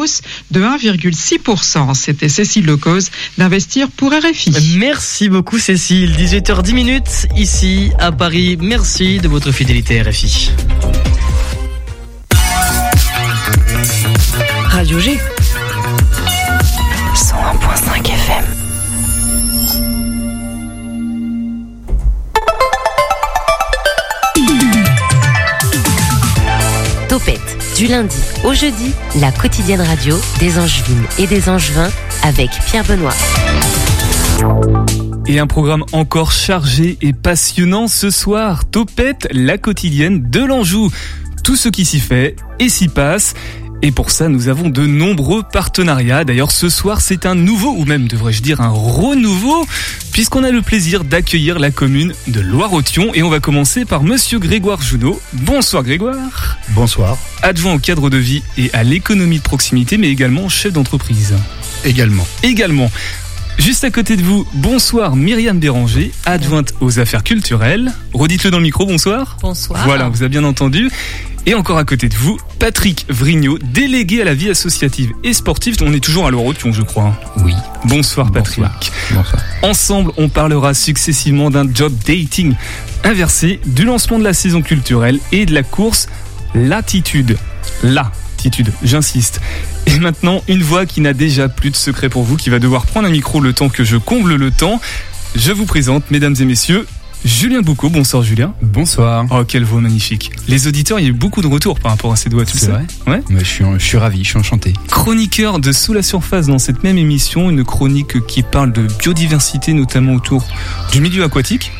hausse de 1,6%. C'était Cécile Lecause d'Investir pour RFI. Merci beaucoup Cécile. 18h10 minutes ici à Paris. Merci de votre fidélité RFI. Radio G. du lundi au jeudi, la quotidienne radio des Angevines et des Angevins avec Pierre Benoît. Et un programme encore chargé et passionnant ce soir. Topette, la quotidienne de l'Anjou. Tout ce qui s'y fait et s'y passe. Et pour ça, nous avons de nombreux partenariats. D'ailleurs, ce soir, c'est un nouveau, ou même devrais-je dire un renouveau, puisqu'on a le plaisir d'accueillir la commune de Loire-Othion. Et on va commencer par Monsieur Grégoire Junot. Bonsoir Grégoire. Bonsoir. Adjoint au cadre de vie et à l'économie de proximité, mais également chef d'entreprise. Également. Également. Juste à côté de vous, bonsoir Myriam Béranger, adjointe aux affaires culturelles. Redites-le dans le micro, bonsoir. Bonsoir. Voilà, vous avez bien entendu. Et encore à côté de vous, Patrick Vrignot, délégué à la vie associative et sportive. On est toujours à l'Eurotion, je crois. Oui. Bonsoir Patrick. Bonsoir. Ensemble, on parlera successivement d'un job dating inversé, du lancement de la saison culturelle et de la course Latitude. Latitude, j'insiste. Et maintenant, une voix qui n'a déjà plus de secret pour vous, qui va devoir prendre un micro le temps que je comble le temps. Je vous présente, mesdames et messieurs, Julien Boucaud. Bonsoir Julien. Bonsoir. Oh, quelle voix magnifique. Les auditeurs, il y a eu beaucoup de retours par rapport à ces doigts, tu C'est sais. vrai Ouais. Mais je, suis, je suis ravi, je suis enchanté. Chroniqueur de Sous la surface dans cette même émission, une chronique qui parle de biodiversité, notamment autour du milieu aquatique.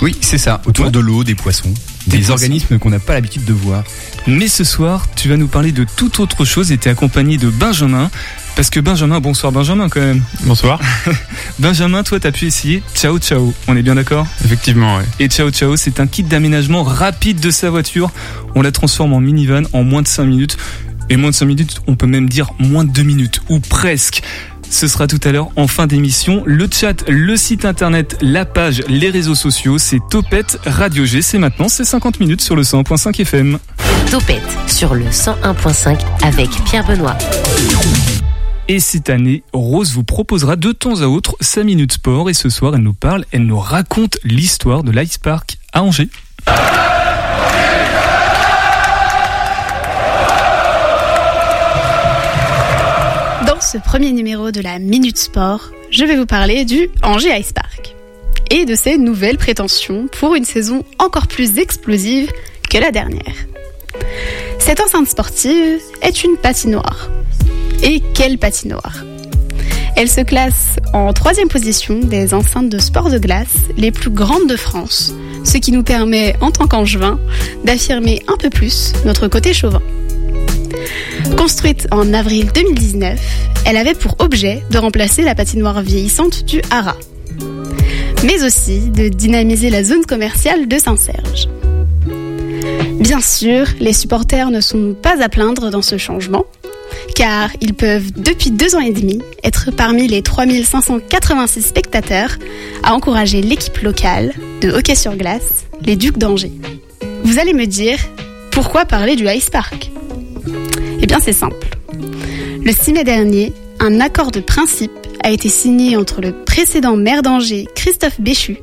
Oui, c'est ça. Autour Ouais. de l'eau, des poissons, Des organismes qu'on n'a pas l'habitude de voir. Mais ce soir, tu vas nous parler de toute autre chose et tu es accompagné de Benjamin. Parce que Benjamin, bonsoir Benjamin quand même. Bonsoir. Benjamin, toi, t'as pu essayer Ciao Ciao. On est bien d'accord? Effectivement, ouais. Et Ciao Ciao, c'est un kit d'aménagement rapide de sa voiture. On la transforme en minivan en moins de 5 minutes. Et moins de 5 minutes, on peut même dire moins de 2 minutes, ou presque. Ce sera tout à l'heure en fin d'émission. Le chat, le site internet, la page, les réseaux sociaux, c'est Topette Radio G. C'est maintenant, c'est 50 minutes sur le 100.5 FM. Topette sur le 101.5 avec Pierre Benoît. Et cette année, Rose vous proposera de temps à autre sa minute sport. Et ce soir, elle nous parle, elle nous raconte l'histoire de l'Ice Park à Angers. Ce premier numéro de la Minute Sport, je vais vous parler du Angers Ice Park et de ses nouvelles prétentions pour une saison encore plus explosive que la dernière. Cette enceinte sportive est une patinoire. Et quelle patinoire? Elle se classe en troisième position des enceintes de sport de glace les plus grandes de France, ce qui nous permet, en tant qu'angevin, d'affirmer un peu plus notre côté chauvin. Construite en avril 2019, elle avait pour objet de remplacer la patinoire vieillissante du Hara, mais aussi de dynamiser la zone commerciale de Saint-Serge. Bien sûr, les supporters ne sont pas à plaindre dans ce changement, car ils peuvent, depuis deux ans et demi, être parmi les 3586 spectateurs à encourager l'équipe locale de hockey sur glace, les Ducs d'Angers. Vous allez me dire, pourquoi parler du Ice Park? Eh bien, c'est simple. Le 6 mai dernier, un accord de principe a été signé entre le précédent maire d'Angers, Christophe Béchu,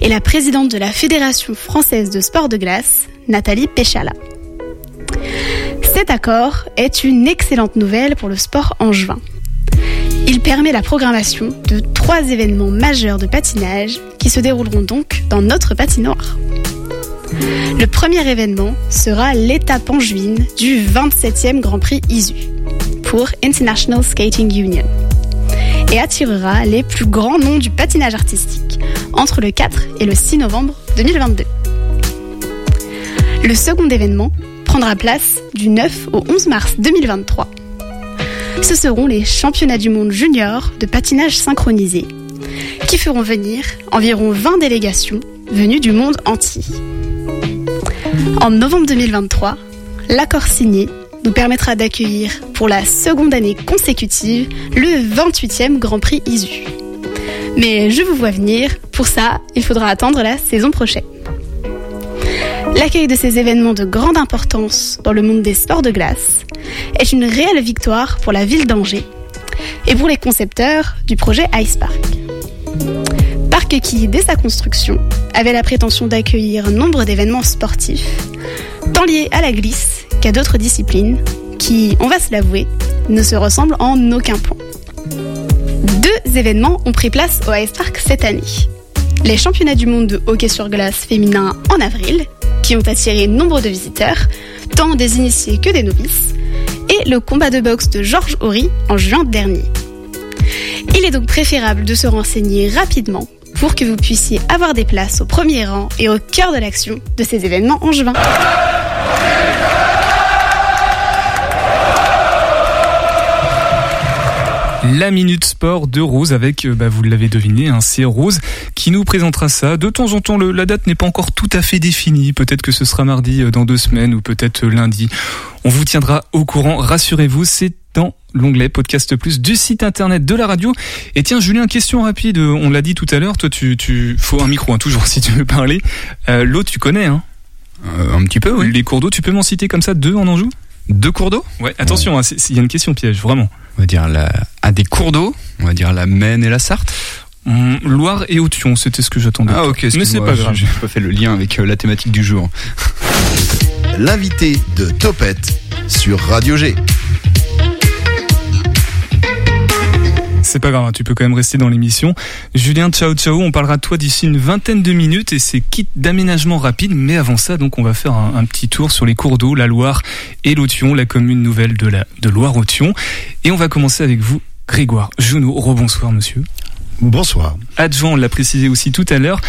et la présidente de la Fédération française de sport de glace, Nathalie Péchala. Cet accord est une excellente nouvelle pour le sport angevin. Il permet la programmation de trois événements majeurs de patinage qui se dérouleront donc dans notre patinoire. Le premier événement sera l'étape angevine du 27e Grand Prix ISU International Skating Union et attirera les plus grands noms du patinage artistique entre le 4 et le 6 novembre 2022. Le second événement prendra place du 9 au 11 mars 2023. Ce seront les championnats du monde junior de patinage synchronisé qui feront venir environ 20 délégations venues du monde entier. En novembre 2023, l'accord signé nous permettra d'accueillir pour la seconde année consécutive le 28e Grand Prix ISU. Mais je vous vois venir, pour ça, il faudra attendre la saison prochaine. L'accueil de ces événements de grande importance dans le monde des sports de glace est une réelle victoire pour la ville d'Angers et pour les concepteurs du projet Ice Park. Parc qui, dès sa construction, avait la prétention d'accueillir nombre d'événements sportifs, tant liés à la glisse qu'à d'autres disciplines, qui, on va se l'avouer, ne se ressemblent en aucun point. Deux événements ont pris place au Ice Park cette année. Les championnats du monde de hockey sur glace féminin en avril, qui ont attiré nombre de visiteurs, tant des initiés que des novices, et le combat de boxe de Georges Horry en juin dernier. Il est donc préférable de se renseigner rapidement pour que vous puissiez avoir des places au premier rang et au cœur de l'action de ces événements en juin. La Minute Sport de Rose avec, euh, bah, vous l'avez deviné, hein, c'est Rose qui nous présentera ça. De temps en temps, le- la date n'est pas encore tout à fait définie. Peut-être que ce sera mardi euh, dans deux semaines ou peut-être euh, lundi. On vous tiendra au courant. Rassurez-vous, c'est dans l'onglet Podcast Plus du site internet de la radio. Et tiens, Julien, question rapide. On l'a dit tout à l'heure. Toi, tu, tu, faut un micro, hein, toujours si tu veux parler. Euh, L'eau, tu connais, hein? Euh, un petit peu, oui. Les cours d'eau, tu peux m'en citer comme ça deux en Anjou? Deux cours d'eau? Ouais. Attention, hein, il y a une question piège, vraiment. On va dire la... à des cours d'eau, on va dire la Maine et la Sarthe. Hum, Loire et Authion, c'était ce que j'attendais. Ah ok, Mais c'est pas grave. J'ai pas fait le lien avec euh, la thématique du jour. L'invité de Topette sur Radio G. C'est pas grave, hein, tu peux quand même rester dans l'émission. Julien, ciao ciao, on parlera de toi d'ici une vingtaine de minutes et c'est kit d'aménagement rapide. Mais avant ça, donc on va faire un, un petit tour sur les cours d'eau, la Loire et l'Authion, la commune nouvelle de la de Loire-Authion. Et on va commencer avec vous, Grégoire Junot. Rebonsoir, monsieur. Bonsoir. Adjoint, on l'a précisé aussi tout à l'heure,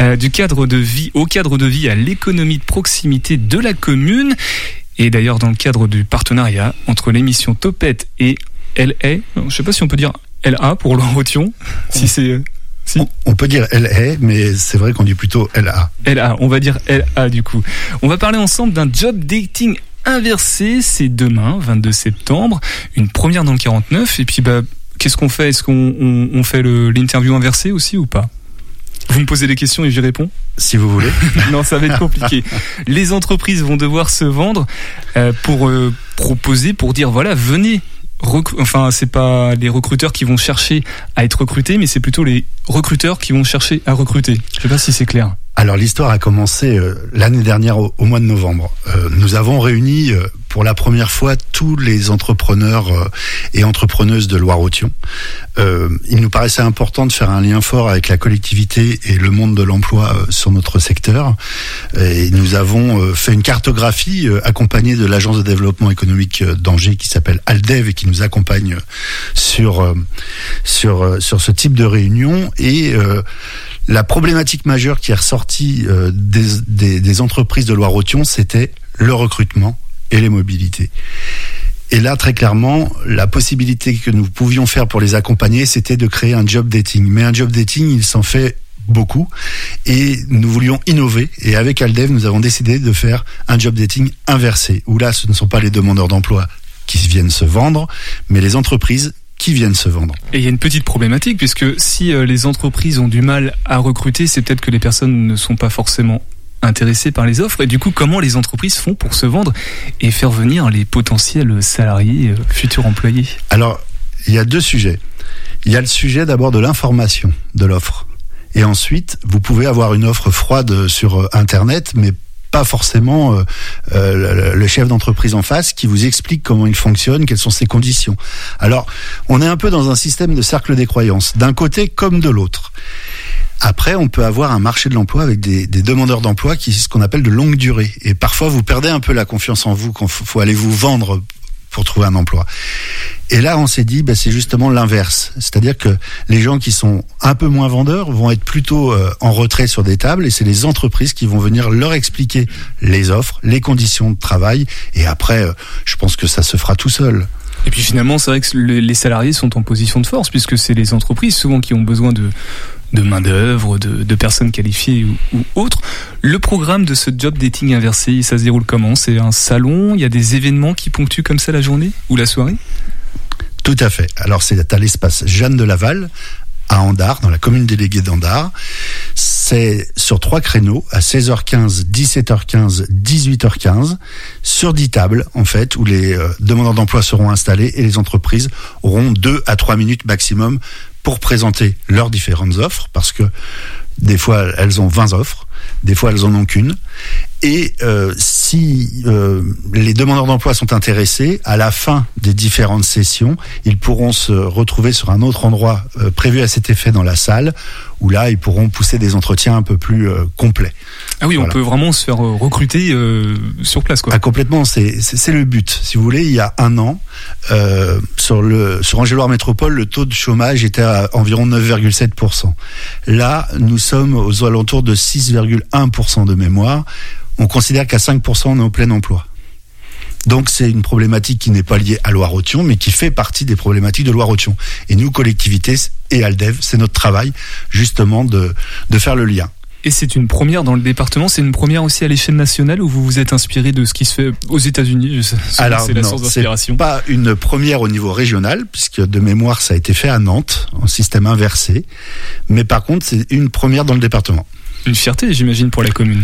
euh, du cadre de vie au cadre de vie à l'économie de proximité de la commune. Et d'ailleurs, dans le cadre du partenariat entre l'émission Topette et LA, je sais pas si on peut dire LA pour Loire-Authion, si c'est si. On, peut dire LA, mais c'est vrai qu'on dit plutôt LA. LA, on va dire LA du coup. On va parler ensemble d'un job dating inversé, c'est demain, 22 septembre, une première dans le 49, et puis bah, qu'est-ce qu'on fait? Est-ce qu'on on, on fait l'interview inversée aussi ou pas? Vous me posez des questions et j'y réponds? Si vous voulez. Non, ça va être compliqué. Les entreprises vont devoir se vendre euh, pour euh, proposer, pour dire voilà, venez. Enfin, c'est pas les recruteurs qui vont chercher à être recrutés, mais c'est plutôt les recruteurs qui vont chercher à recruter. Je sais pas si c'est clair. Alors l'histoire a commencé euh, l'année dernière au, au mois de novembre. Euh, nous avons réuni euh, pour la première fois tous les entrepreneurs euh, et entrepreneuses de Loire-Authion. Euh, il nous paraissait important de faire un lien fort avec la collectivité et le monde de l'emploi euh, sur notre secteur. Et nous avons fait une cartographie accompagnée de l'agence de développement économique d'Angers qui s'appelle Aldev et qui nous accompagne sur sur sur ce type de réunion et la problématique majeure qui est ressortie euh, des, des, des entreprises de Loire-Authion, c'était le recrutement et les mobilités. Et là, très clairement, la possibilité que nous pouvions faire pour les accompagner, c'était de créer un job dating. Mais un job dating, il s'en fait beaucoup. Et nous voulions innover. Et avec Aldev, nous avons décidé de faire un job dating inversé. Où là, ce ne sont pas les demandeurs d'emploi qui viennent se vendre, mais les entreprises qui viennent se vendre. Et il y a une petite problématique, puisque si euh, les entreprises ont du mal à recruter, c'est peut-être que les personnes ne sont pas forcément intéressées par les offres. Et du coup, comment les entreprises font pour se vendre et faire venir les potentiels salariés, euh, futurs employés? Alors, il y a deux sujets. Il y a le sujet d'abord de l'information de l'offre. Et ensuite, vous pouvez avoir une offre froide sur euh, Internet, mais pas forcément euh, euh, le- chef d'entreprise en face qui vous explique comment il fonctionne, quelles sont ses conditions. Alors, on est un peu dans un système de cercle des croyances, d'un côté comme de l'autre. Après, on peut avoir un marché de l'emploi avec des, demandeurs d'emploi qui ce qu'on appelle de longue durée. Et parfois, vous perdez un peu la confiance en vous quand faut aller vous vendre pour trouver un emploi. Et là, on s'est dit, bah, c'est justement l'inverse. C'est-à-dire que les gens qui sont un peu moins vendeurs vont être plutôt euh, en retrait sur des tables et c'est les entreprises qui vont venir leur expliquer les offres, les conditions de travail. Et après, euh, je pense que ça se fera tout seul. Et puis finalement, c'est vrai que le- les salariés sont en position de force, puisque c'est les entreprises souvent qui ont besoin de, de main-d'œuvre, de, de personnes qualifiées ou, ou autres. Le programme de ce job dating inversé, ça se déroule comment? C'est un salon? Il y a des événements qui ponctuent comme ça la journée ou la soirée? Tout à fait. Alors c'est à l'espace Jeanne de Laval, à Andard, dans la commune déléguée d'Andard. c'est sur trois créneaux, à 16h15, 17h15, 18h15, sur 10 tables, en fait, où les euh, demandeurs d'emploi seront installés et les entreprises auront deux à trois minutes maximum pour présenter leurs différentes offres, parce que des fois, elles ont 20 offres, des fois, elles en ont qu'une. Et euh, si euh, les demandeurs d'emploi sont intéressés, à la fin des différentes sessions, ils pourront se retrouver sur un autre endroit euh, prévu à cet effet dans la salle, où là, ils pourront pousser des entretiens un peu plus euh, complets. Ah oui, on peut vraiment se faire euh, recruter euh, sur place, quoi. Ah, complètement, c'est le but. Si vous voulez, il y a un an, euh, sur le sur Angéloire Métropole, le taux de chômage était à environ 9,7%. Là, nous sommes aux alentours de 6,1% de mémoire. On considère qu'à 5%, on est au plein emploi. Donc c'est une problématique qui n'est pas liée à Loire-Othion, mais qui fait partie des problématiques de Loire-Othion. Et nous, collectivités et Aldev, c'est notre travail justement de, de faire le lien. Et c'est une première dans le département, c'est une première aussi à l'échelle nationale où vous vous êtes inspiré de ce qui se fait aux États-Unis. Alors, c'est la non, source c'est d'inspiration. pas une première au niveau régional, puisque de mémoire, ça a été fait à Nantes, en système inversé. Mais par contre, c'est une première dans le département. Une fierté, j'imagine, pour la commune.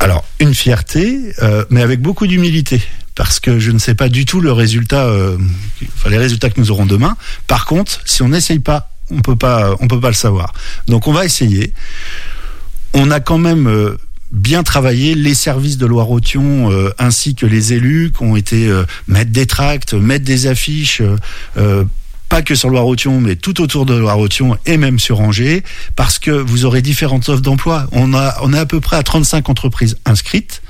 Alors, une fierté, euh, mais avec beaucoup d'humilité. Parce que je ne sais pas du tout le résultat, euh, enfin, les résultats que nous aurons demain. Par contre, si on n'essaye pas, on peut pas, on peut pas le savoir. Donc, on va essayer. On a quand même euh, bien travaillé les services de Loire-Othion euh, ainsi que les élus qui ont été euh, mettre des tracts, mettre des affiches. Pas que sur Loire-Othion, mais tout autour de Loire-Othion et même sur Angers, parce que vous aurez différentes offres d'emploi. On a, on est à peu près à 35 entreprises inscrites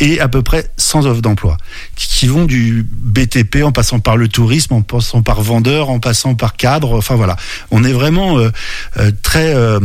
et à peu près 100 offres d'emploi qui vont du BTP en passant par le tourisme, en passant par vendeur, en passant par cadre. Enfin voilà, on est vraiment euh, euh, très euh,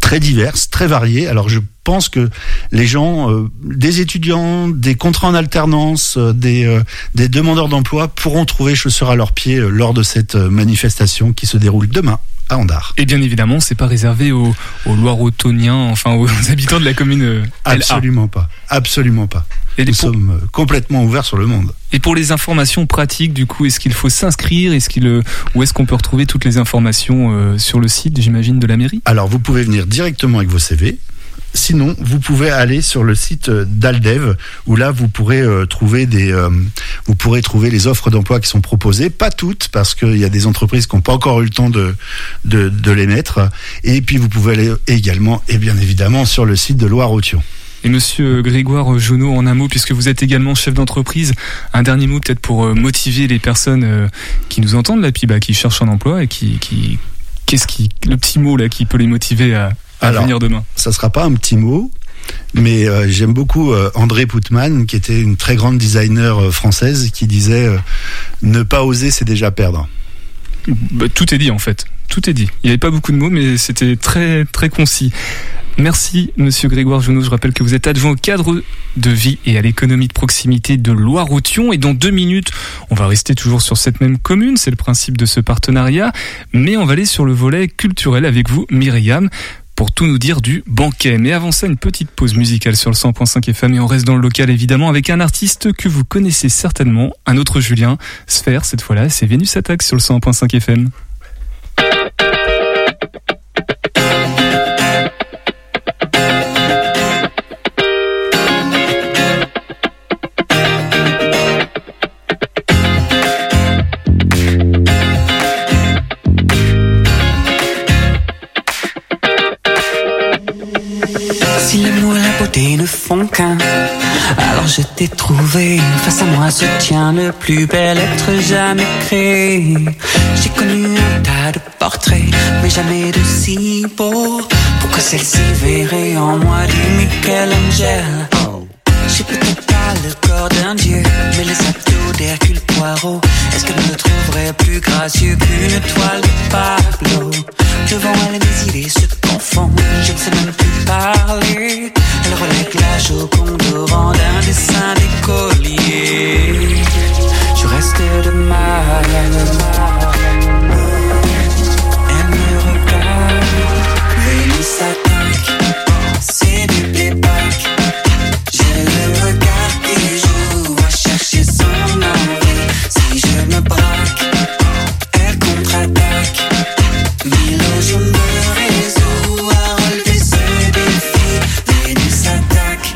très diverses, très variées. Alors je pense que les gens, euh, des étudiants, des contrats en alternance, euh, des, euh, des demandeurs d'emploi pourront trouver chaussures à leurs pieds lors de cette manifestation qui se déroule demain à Andar. Et bien évidemment, c'est pas réservé aux, aux Loire-Ottoniens, enfin aux habitants de la commune LA. Absolument pas. Absolument pas. Et, Nous pour, sommes complètement ouverts sur le monde. et pour les informations pratiques, du coup, est-ce qu'il faut s'inscrire? Est-ce qu'il, euh, Où est-ce qu'on peut retrouver toutes les informations euh, sur le site, j'imagine, de la mairie? Alors, vous pouvez venir directement avec vos CV. Sinon, vous pouvez aller sur le site euh, d'Aldev où là vous pourrez euh, trouver des, euh, vous pourrez trouver les offres d'emploi qui sont proposées, pas toutes parce qu'il y a des entreprises qui n'ont pas encore eu le temps de, de les mettre. Et puis vous pouvez aller également et bien évidemment sur le site de Loire-Othion. Et monsieur Grégoire Jonot, en un mot, puisque vous êtes également chef d'entreprise, un dernier mot peut-être pour motiver les personnes qui nous entendent là, puis qui cherchent un emploi et qui, qu'est-ce qui, le petit mot là qui peut les motiver à Alors, venir demain. ça sera pas un petit mot, mais euh, j'aime beaucoup euh, André Poutman, qui était une très grande designer euh, française, qui disait ne pas oser, c'est déjà perdre. Bah, tout est dit en fait. Tout est dit. Il n'y avait pas beaucoup de mots, mais c'était très très concis. Merci, Monsieur Grégoire Jonot. Je rappelle que vous êtes adjoint au cadre de vie et à l'économie de proximité de Loire-Othion. Et dans deux minutes, on va rester toujours sur cette même commune. C'est le principe de ce partenariat. Mais on va aller sur le volet culturel avec vous, Myriam, pour tout nous dire du banquet. Mais avant ça, une petite pause musicale sur le 100.5 FM et on reste dans le local évidemment avec un artiste que vous connaissez certainement, un autre Julien, Sphère cette fois-là, c'est Vénus Attack sur le 100.5 FM. Alors je t'ai trouvé. Face à moi se tient le plus bel être jamais créé. J'ai connu un tas de portraits, mais jamais de si beau. Pourquoi celle-ci verrait en moi du Michelangelo? Le corps d'un dieu, mais les abdos d'Hercule Poirot. Est-ce qu'elle me trouverait plus gracieux qu'une toile de Pablo? Devant elle, mes idées se confondent, je ne sais même plus parler. Elle relève la joconde au rang d'un dessin d'écolier. Je reste de mal. Elle me regarde, Vénus s'attaque, c'est elle contre-attaque. Milo, je me résous à relever ce défi. Vénus attaque.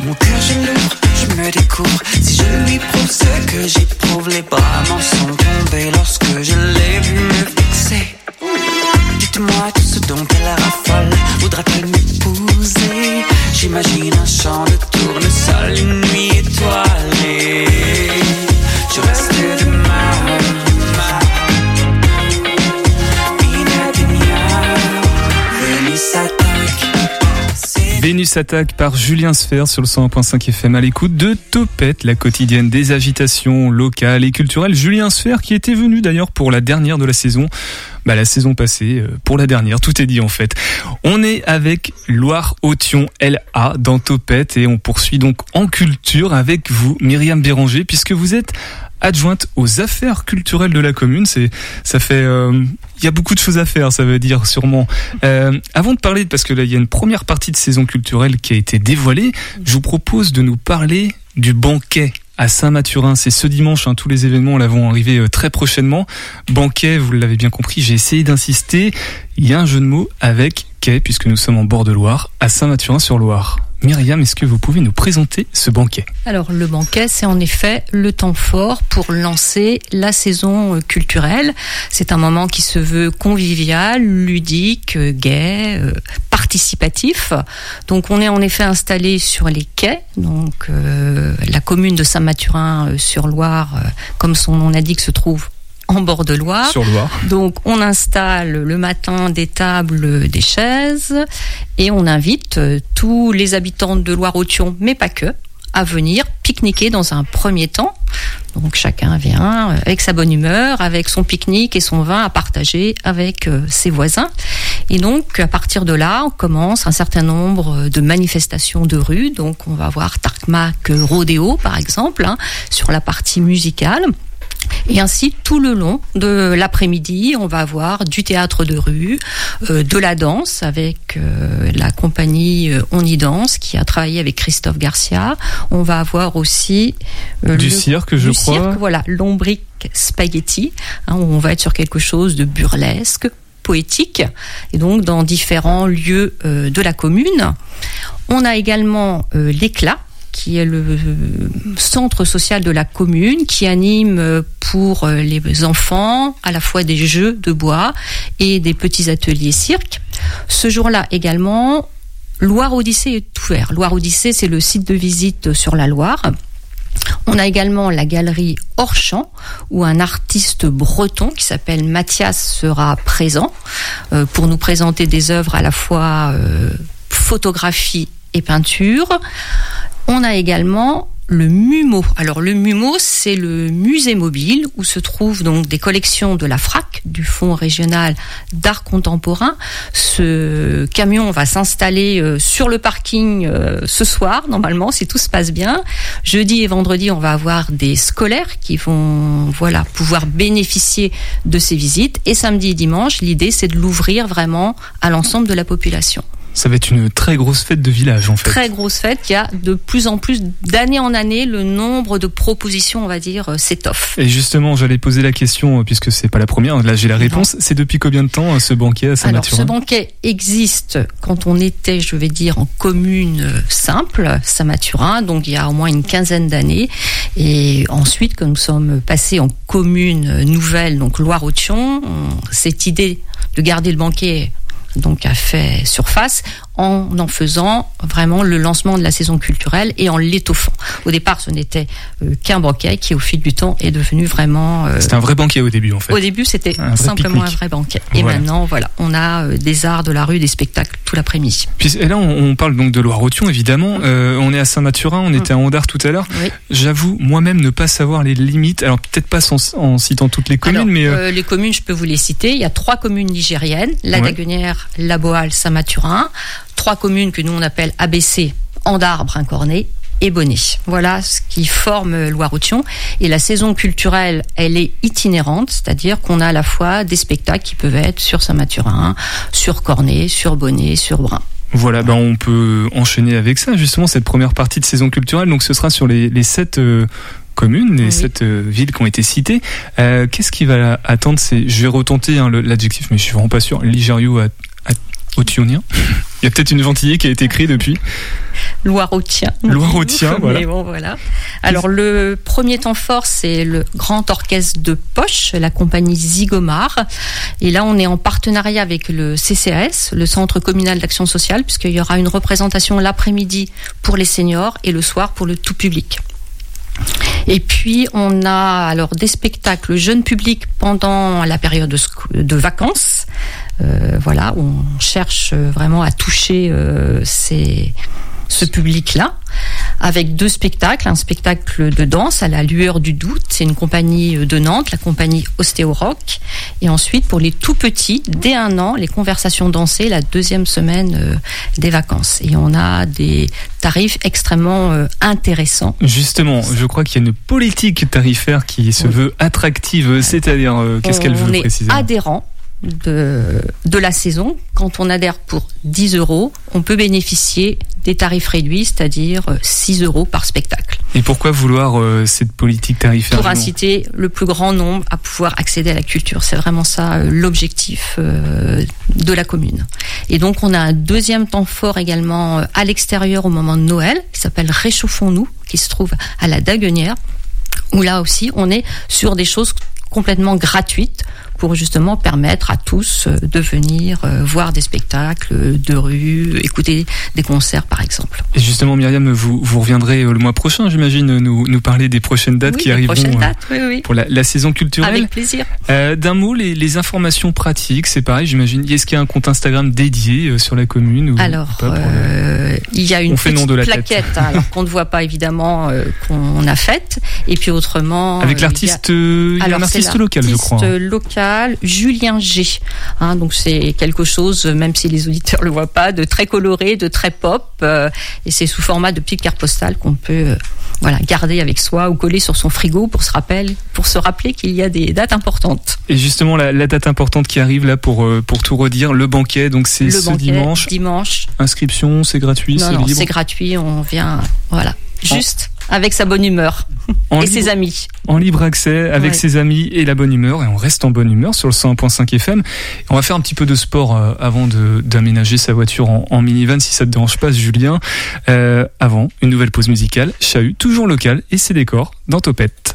Mon cœur, je l'ouvre, je me découvre. Si je lui prouve ce que j'éprouve, les bras m'en sont tombés lorsque je l'ai vu me fixer. Dites-moi tout ce dont elle raffole. Voudra-t-elle m'épouser? J'imagine un champ de Vénus attaque par Julien Sfer sur le 101.5 FM à l'écoute de Topette, la quotidienne des agitations locales et culturelles. Julien Sfer qui était venu d'ailleurs pour la dernière de la saison. Bah, la saison passée, euh, pour la dernière, tout est dit en fait. On est avec Loire-Authion LA dans Topette et on poursuit donc en culture avec vous, Myriam Béranger, puisque vous êtes adjointe aux affaires culturelles de la commune. C'est, ça fait, euh, il y a beaucoup de choses à faire, ça veut dire sûrement. Euh, avant de parler, parce que là, il y a une première partie de saison culturelle qui a été dévoilée, je vous propose de nous parler du banquet à Saint-Mathurin. C'est ce dimanche, hein, tous les événements là vont arriver euh, très prochainement. Banquet, vous l'avez bien compris, j'ai essayé d'insister. Il y a un jeu de mots avec puisque nous sommes en bord de Loire, à Saint-Mathurin-sur-Loire. Myriam, est-ce que vous pouvez nous présenter ce banquet? Alors le banquet, c'est en effet le temps fort pour lancer la saison euh, culturelle. C'est un moment qui se veut convivial, ludique, euh, gai, euh, participatif. Donc on est en effet installé sur les quais, donc la commune de Saint-Mathurin-sur-Loire, comme son nom l'indique, se trouve en bord de Loire. sur Loire Donc on installe le matin des tables, des chaises et on invite euh, tous les habitants de Loire-Authion, mais pas que, à venir pique-niquer dans un premier temps. Donc chacun vient euh, avec sa bonne humeur, avec son pique-nique et son vin à partager avec euh, ses voisins. Et donc à partir de là, on commence un certain nombre de manifestations de rue. Donc on va voir Tarkmak Rodéo par exemple hein, sur la partie musicale. Et ainsi, tout le long de l'après-midi, on va avoir du théâtre de rue, euh, de la danse avec euh, la compagnie euh, On y danse qui a travaillé avec Christophe Garcia. On va avoir aussi euh, Du le- cirque, je du crois. cirque, voilà, l'ombrique spaghetti, hein, où on va être sur quelque chose de burlesque, poétique, et donc dans différents lieux euh, de la commune. On a également euh, l'éclat qui est le centre social de la commune, qui anime euh, pour euh, les enfants à la fois des jeux de bois et des petits ateliers cirque. Ce jour-là également, Loire Odyssée est ouvert. Loire Odyssée, c'est le site de visite sur la Loire. On a également la galerie Hors-Champ, où un artiste breton qui s'appelle Mathias sera présent euh, pour nous présenter des œuvres à la fois photographie et peinture. On a également le MUMO. Alors le MUMO, c'est le musée mobile où se trouvent donc des collections de la FRAC, du Fonds régional d'art contemporain. Ce camion va s'installer euh, sur le parking euh, ce soir, normalement, si tout se passe bien. Jeudi et vendredi, on va avoir des scolaires qui vont voilà pouvoir bénéficier de ces visites. Et samedi et dimanche, l'idée, c'est de l'ouvrir vraiment à l'ensemble de la population. Ça va être une très grosse fête de village en fait. Très grosse fête, il y a de plus en plus d'année en année, le nombre de propositions, on va dire, euh, s'étoffe. Et justement, j'allais poser la question, euh, puisque c'est pas la première, là j'ai la réponse. C'est depuis combien de temps euh, ce banquet à Alors, ce Saint-Mathurin banquet existe quand on était, je vais dire, en commune simple, Saint-Mathurin, donc il y a au moins une quinzaine d'années. Et ensuite, quand nous sommes passés en commune nouvelle, donc Loire-Authion, on- cette idée de garder le banquet donc a fait surface en en faisant vraiment le lancement de la saison culturelle et en l'étoffant. Au départ, ce n'était euh, qu'un banquet qui, au fil du temps, est devenu vraiment euh, C'était un vrai banquet au début en fait. au début, c'était simplement pique-nique. un vrai banquet. Et Voilà. maintenant, voilà, on a euh, des arts de la rue, des spectacles tout l'après-midi. Puis, et là, on, on parle donc de Loire-Authion, évidemment. Euh, on est à Saint-Mathurin, on était à Ondar tout à l'heure. Oui. J'avoue, moi-même, ne pas savoir les limites. Alors, peut-être pas sans- en citant toutes les communes, Alors, mais les communes, je peux vous les citer. Il y a trois communes nigériennes la Ouais. Daguenière, La Boale, Saint-Mathurin. Trois communes que nous on appelle ABC, Andar, Brincornet et Bonnet. Voilà ce qui forme Loire-Authion. Et la saison culturelle, elle est itinérante, c'est-à-dire qu'on a à la fois des spectacles qui peuvent être sur Saint-Mathurin, sur Cornet, sur Bonnet, sur Brin. voilà, ben, on peut enchaîner avec ça, justement, cette première partie de saison culturelle. Donc, ce sera sur les, les sept euh, communes, les Oui. sept euh, villes qui ont été citées. Euh, Qu'est-ce qui va attendre? C'est, Je vais retenter hein, l'adjectif, mais je suis vraiment pas sûr. Ligério à, à- Autionien. Il y a peut-être une gentillée qui a été écrite depuis. Loire-Autien. Loire-Autien, voilà. Mais bon, voilà. Alors, le premier temps fort, c'est le Grand Orchestre de Poche, la compagnie Zigomar. Et là, on est en partenariat avec le CCAS, le Centre communal d'action sociale, puisqu'il y aura une représentation l'après-midi pour les seniors et le soir pour le tout public. Et puis on a alors des spectacles jeunes publics pendant la période de vacances. Euh, voilà, on cherche vraiment à toucher euh, ces, ce public-là, avec deux spectacles. Un spectacle de danse à la lueur du doute, c'est une compagnie de Nantes, la compagnie Ostéo Rock. Et ensuite, pour les tout petits, dès un an, les conversations dansées, la deuxième semaine euh, des vacances. Et on a des tarifs extrêmement euh, intéressants. Justement, je crois qu'il y a une politique tarifaire qui se veut attractive, c'est-à-dire euh, qu'est-ce qu'elle on veut est précisément? adhérent de, de la saison. Quand on adhère pour 10 euros, on peut bénéficier des tarifs réduits, c'est-à-dire euh, 6 euros par spectacle, Et pourquoi vouloir euh, cette politique tarifaire pour inciter le plus grand nombre à pouvoir accéder à la culture. C'est vraiment ça euh, l'objectif euh, de la commune. Et donc on a un deuxième temps fort également euh, à l'extérieur au moment de Noël, qui s'appelle Réchauffons-nous, qui se trouve à la Daguenière, où là aussi on est sur des choses complètement gratuites pour justement permettre à tous euh, de venir euh, voir des spectacles de rue, écouter des concerts par exemple. Et justement, Myriam, vous, vous reviendrez euh, le mois prochain, j'imagine, nous, nous parler des prochaines dates oui, qui arriveront prochaines euh, dates, oui, oui. pour la, la saison culturelle. Avec plaisir. Euh, D'un mot, les, les informations pratiques, c'est pareil, j'imagine. Est-ce qu'il y a un compte Instagram dédié euh, sur la commune ou Alors, pas pour le- euh, il y a une petite de la plaquette hein, alors qu'on ne voit pas évidemment euh, qu'on a faite. Et puis autrement, Avec euh, il y a- l'artiste, euh, il y a Alors, un c'est artiste local, je crois. L'artiste local, Julien G. Hein, donc c'est quelque chose, même si les auditeurs le voient pas, de très coloré, de très pop, euh, et c'est sous format de petite carte postale qu'on peut, euh, voilà, garder avec soi ou coller sur son frigo pour se rappeler, pour se rappeler qu'il y a des dates importantes. Et justement, la, la date importante qui arrive là pour, euh, pour tout redire, le banquet, donc c'est ce banquet, dimanche. dimanche. Inscription, c'est gratuit, c'est libre. c'est gratuit. On vient, voilà, juste avec sa bonne humeur En et libre- ses amis. en libre accès avec Ouais. ses amis et la bonne humeur et on reste en bonne humeur sur le 101.5 FM. On va faire un petit peu de sport euh, avant d'aménager sa voiture en, en minivan si ça te dérange pas Julien. Euh, avant, une nouvelle pause musicale, Chahut, toujours local et ses décors dans Topette.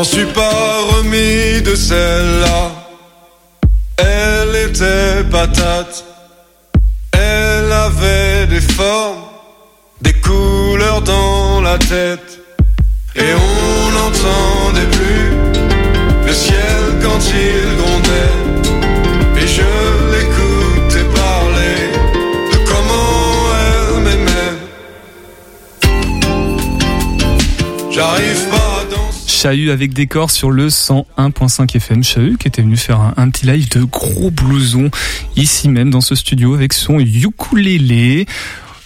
M'en suis pas remis de celle-là. Elle était patate. Elle avait des formes, des couleurs dans la tête. Et on n'entendait Chahut avec décor sur le 101.5 FM. Chahut qui était venu faire un, un petit live de gros blouson ici même dans ce studio avec son ukulélé.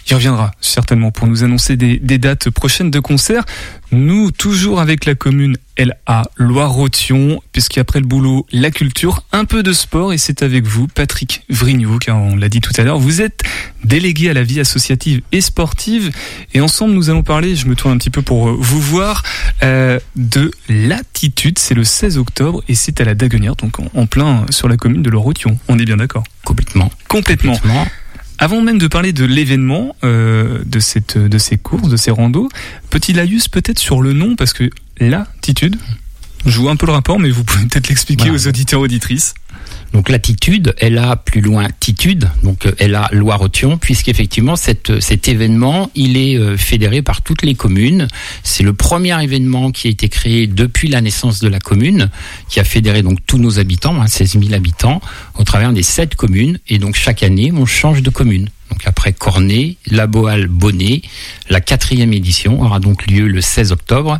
Il reviendra certainement pour nous annoncer des, des dates prochaines de concerts. Nous, toujours avec la commune LA Loire-Othion, puisqu'après le boulot, la culture, un peu de sport, et c'est avec vous, Patrick Vrignou, car on l'a dit tout à l'heure, vous êtes délégué à la vie associative et sportive, et ensemble nous allons parler, je me tourne un petit peu pour euh, vous voir, euh, de l'attitude, c'est le 16 octobre, et c'est à la Daguenière, donc en, en plein sur la commune de Loire-Othion, on est bien d'accord? Complètement. Complètement. Complètement. Avant même de parler de l'événement, euh, de, cette, de ces courses, de ces randos, petit laïus peut-être sur le nom, parce que l'attitude, je vois un peu le rapport, mais vous pouvez peut-être l'expliquer Voilà. aux auditeurs auditrices. Donc l'attitude, elle a plus loin titude, donc euh, elle a Loire-Othion, puisqu'effectivement cette, cet événement, il est euh, fédéré par toutes les communes. C'est le premier événement qui a été créé depuis la naissance de la commune, qui a fédéré donc tous nos habitants, hein, 16 000 habitants, au travers des sept communes. Et donc chaque année, on change de commune. Donc après Cornet, La Boale, Bonnet, la quatrième édition aura donc lieu le 16 octobre